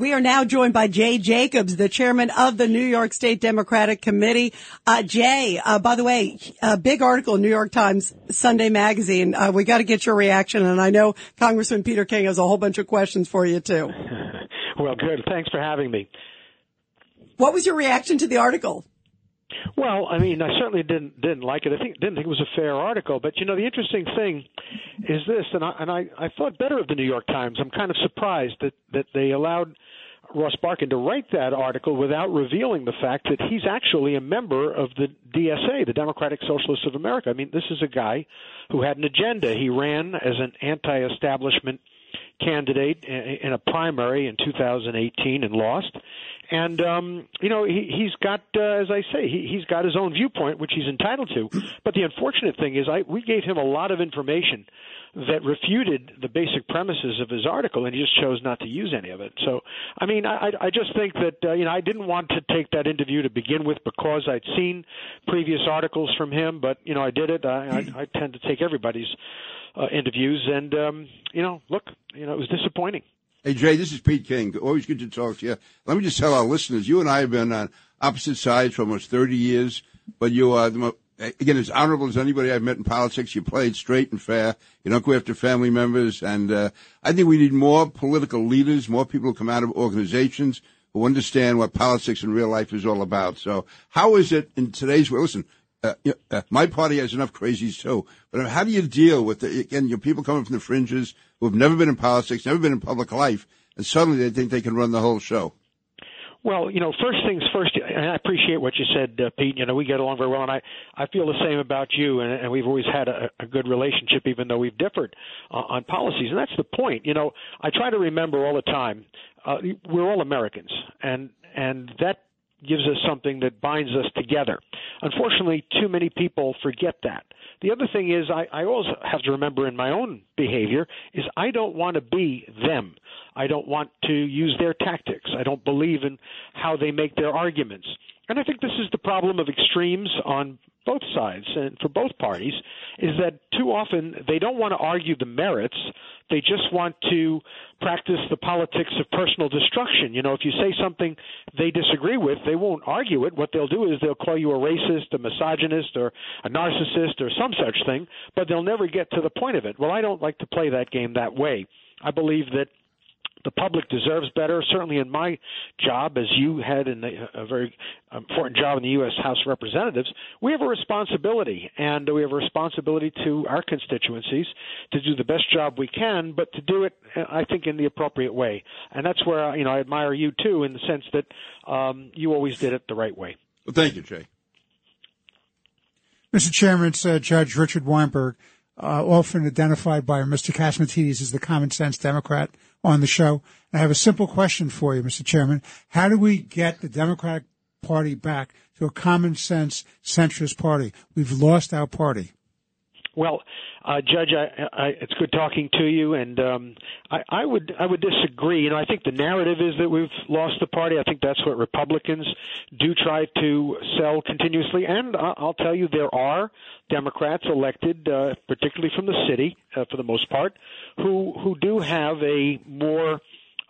We are now joined by Jay Jacobs, the chairman of the New York State Democratic Committee. Uh, Jay, uh, by the way, a big article in New York Times Sunday Magazine. Uh, we got to get your reaction, and I know Congressman Peter King has a whole bunch of questions for you too. well, good. Thanks for having me. What was your reaction to the article? Well, I mean, I certainly didn't didn't like it. I think didn't think it was a fair article. But you know, the interesting thing is this, and I and I, I thought better of the New York Times. I'm kind of surprised that that they allowed Ross Barkan to write that article without revealing the fact that he's actually a member of the DSA, the Democratic Socialists of America. I mean, this is a guy who had an agenda. He ran as an anti-establishment candidate in a primary in 2018 and lost. And um, you know he, he's got, uh, as I say, he, he's got his own viewpoint, which he's entitled to. But the unfortunate thing is, I we gave him a lot of information that refuted the basic premises of his article, and he just chose not to use any of it. So, I mean, I, I just think that uh, you know I didn't want to take that interview to begin with because I'd seen previous articles from him, but you know I did it. I, I, I tend to take everybody's uh, interviews, and um, you know, look, you know, it was disappointing. Hey Jay, this is Pete King. Always good to talk to you. Let me just tell our listeners, you and I have been on opposite sides for almost 30 years, but you are the most again, as honorable as anybody I've met in politics, you played straight and fair. You don't go after family members. And uh, I think we need more political leaders, more people who come out of organizations who understand what politics in real life is all about. So how is it in today's world? Listen, uh, uh, my party has enough crazies too, but how do you deal with the, again, your people coming from the fringes who have never been in politics, never been in public life, and suddenly they think they can run the whole show? Well, you know, first things first, and I appreciate what you said, uh, Pete. You know, we get along very well, and I, I feel the same about you, and, and we've always had a, a good relationship, even though we've differed uh, on policies, and that's the point. You know, I try to remember all the time, uh, we're all Americans, and and that gives us something that binds us together. Unfortunately, too many people forget that. The other thing is, I, I always have to remember in my own behavior is I don't want to be them. I don't want to use their tactics. I don't believe in how they make their arguments. And I think this is the problem of extremes on both sides and for both parties is that too often they don't want to argue the merits. They just want to practice the politics of personal destruction. You know, if you say something they disagree with, they won't argue it. What they'll do is they'll call you a racist, a misogynist, or a narcissist, or some such thing, but they'll never get to the point of it. Well, I don't like to play that game that way. I believe that the public deserves better. Certainly, in my job, as you had in a very important job in the U.S. House of Representatives, we have a responsibility, and we have a responsibility to our constituencies to do the best job we can, but to do it, I think, in the appropriate way. And that's where you know I admire you too, in the sense that um, you always did it the right way. Well, thank you, Jay. Mr. Chairman, it's uh, Judge Richard Weinberg, uh, often identified by Mr. Catsimatidis as the common sense Democrat on the show. I have a simple question for you, Mr. Chairman. How do we get the Democratic Party back to a common sense centrist party? We've lost our party. Well, uh, Judge, I, I, it's good talking to you, and um, I, I would I would disagree. You know, I think the narrative is that we've lost the party. I think that's what Republicans do try to sell continuously, and I'll tell you, there are Democrats elected, uh, particularly from the city, uh, for the most part, who who do have a more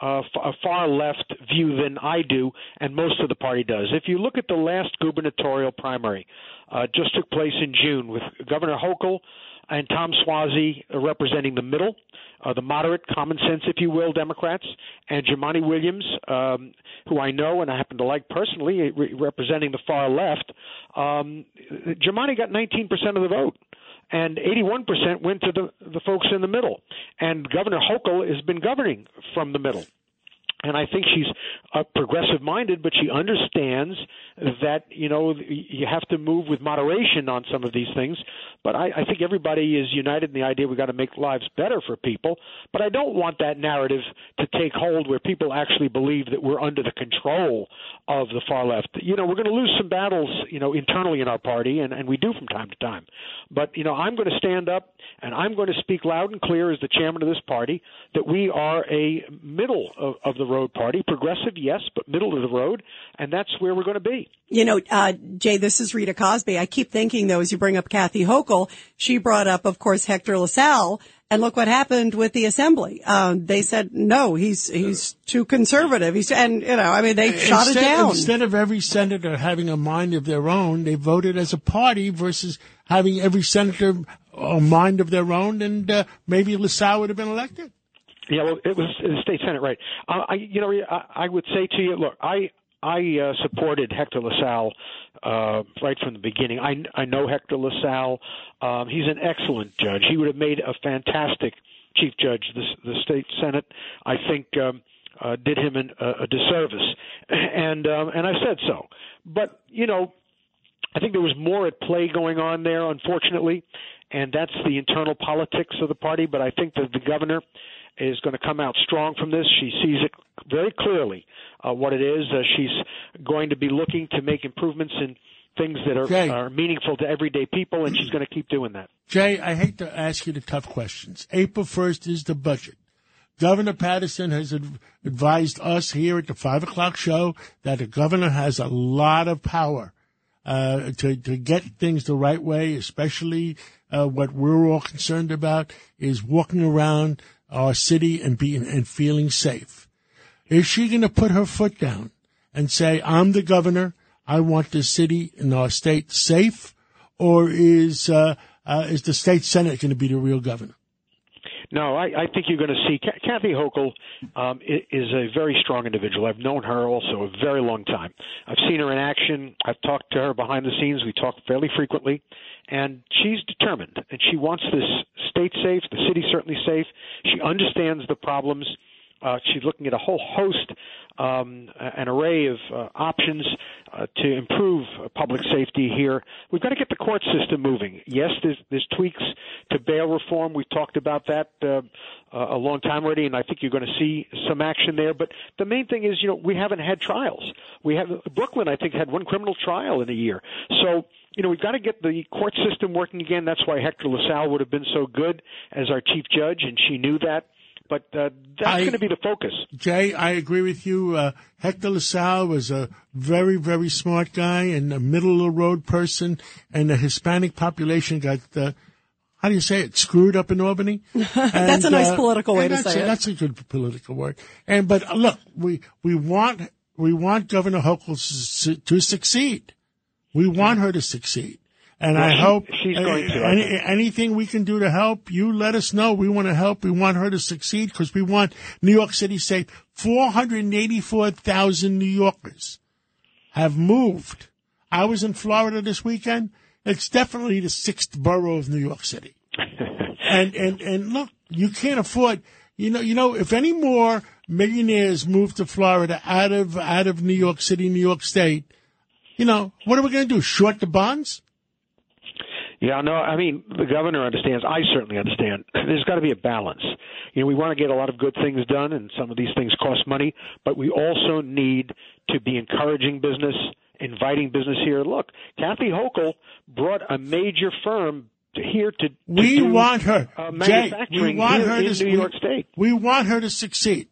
a far left view than I do, and most of the party does. If you look at the last gubernatorial primary, uh, just took place in June with Governor Hochul and Tom Suozzi representing the middle, uh, the moderate, common sense, if you will, Democrats, and Jumaane Williams, um, who I know and I happen to like personally, re- representing the far left. Um, Jumaane got 19% of the vote and 81% went to the, the folks in the middle. And Governor Hochul has been governing from the middle. And I think she's uh, progressive minded, but she understands that you know you have to move with moderation on some of these things. But I, I think everybody is united in the idea we've got to make lives better for people. But I don't want that narrative to take hold where people actually believe that we're under the control of the far left. You know, we're going to lose some battles, you know, internally in our party, and, and we do from time to time. But you know, I'm going to stand up and I'm going to speak loud and clear as the chairman of this party that we are a middle of, of the road party, progressive, yes, but middle of the road, and that's where we're going to be. You know, uh, Jay, this is Rita Cosby. I keep thinking though, as you bring up Kathy Hochul, she brought up, of course, Hector LaSalle. And look what happened with the assembly. Um, they said no, he's he's too conservative. He's and you know, I mean, they shot instead, it down. Instead of every senator having a mind of their own, they voted as a party versus having every senator a mind of their own, and uh, maybe LaSalle would have been elected. Yeah, well, it was the state senate, right? Uh, I, you know, I, I would say to you, look, I I uh, supported Hector LaSalle uh, right from the beginning. I I know Hector LaSalle. Um, he's an excellent judge. He would have made a fantastic chief judge. The, the state senate, I think. Um, uh, did him an, uh, a disservice, and um, and I said so. But you know, I think there was more at play going on there, unfortunately, and that's the internal politics of the party. But I think that the governor is going to come out strong from this. She sees it very clearly uh, what it is. Uh, she's going to be looking to make improvements in things that are, Jay. are meaningful to everyday people, and she's going to keep doing that. Jay, I hate to ask you the tough questions. April 1st is the budget. Governor Paterson has advised us here at the five o'clock show that the governor has a lot of power uh, to to get things the right way. Especially uh, what we're all concerned about is walking around our city and being and feeling safe. Is she going to put her foot down and say, "I'm the governor. I want the city and our state safe," or is uh, uh, is the state senate going to be the real governor? No, I, I think you're going to see Kathy Hochul um, is a very strong individual. I've known her also a very long time. I've seen her in action. I've talked to her behind the scenes. We talk fairly frequently, and she's determined and she wants this state safe, the city certainly safe. She understands the problems. Uh, she's looking at a whole host, um, an array of uh, options uh, to improve public safety here. We've got to get the court system moving. Yes, there's, there's tweaks to bail reform. We've talked about that uh, a long time already, and I think you're going to see some action there. But the main thing is, you know, we haven't had trials. We have Brooklyn, I think, had one criminal trial in a year. So you know, we've got to get the court system working again. That's why Hector LaSalle would have been so good as our chief judge, and she knew that. But uh, that's going to be the focus. Jay, I agree with you. Uh, Hector LaSalle was a very, very smart guy and a middle of the road person, and the Hispanic population got, uh, how do you say it, screwed up in Albany? That's a nice uh, political way to say a, it. That's a good political word. And but uh, look, we we want we want Governor Hochul s- to succeed. We want her to succeed. And Well, I she- hope she's going to, any, anything we can do to help, you let us know. We want to help. We want her to succeed because we want New York City safe. 484,000 New Yorkers have moved. I was in Florida this weekend. It's definitely the sixth borough of New York City. and, and, and look, you can't afford, you know, you know, if any more millionaires move to Florida out of, out of New York City, New York State, you know, what are we going to do? Short the bonds? Yeah, no, I mean, the governor understands. I certainly understand. There's got to be a balance. You know, we want to get a lot of good things done, and some of these things cost money, but we also need to be encouraging business, inviting business here. Look, Kathy Hochul brought a major firm to here to, to We do, want her, uh, Jay. manufacturing We want her in to New we- State. We want her to succeed.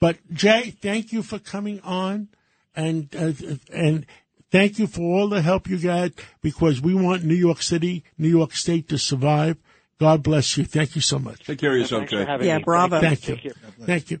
But Jay, thank you for coming on, and uh, and thank you for all the help you got because we want New York City, New York State to survive. God bless you. Thank you so much. Take care of yourself, Thanks Jay. Yeah, me. bravo. Thank you. Take care. Thank you.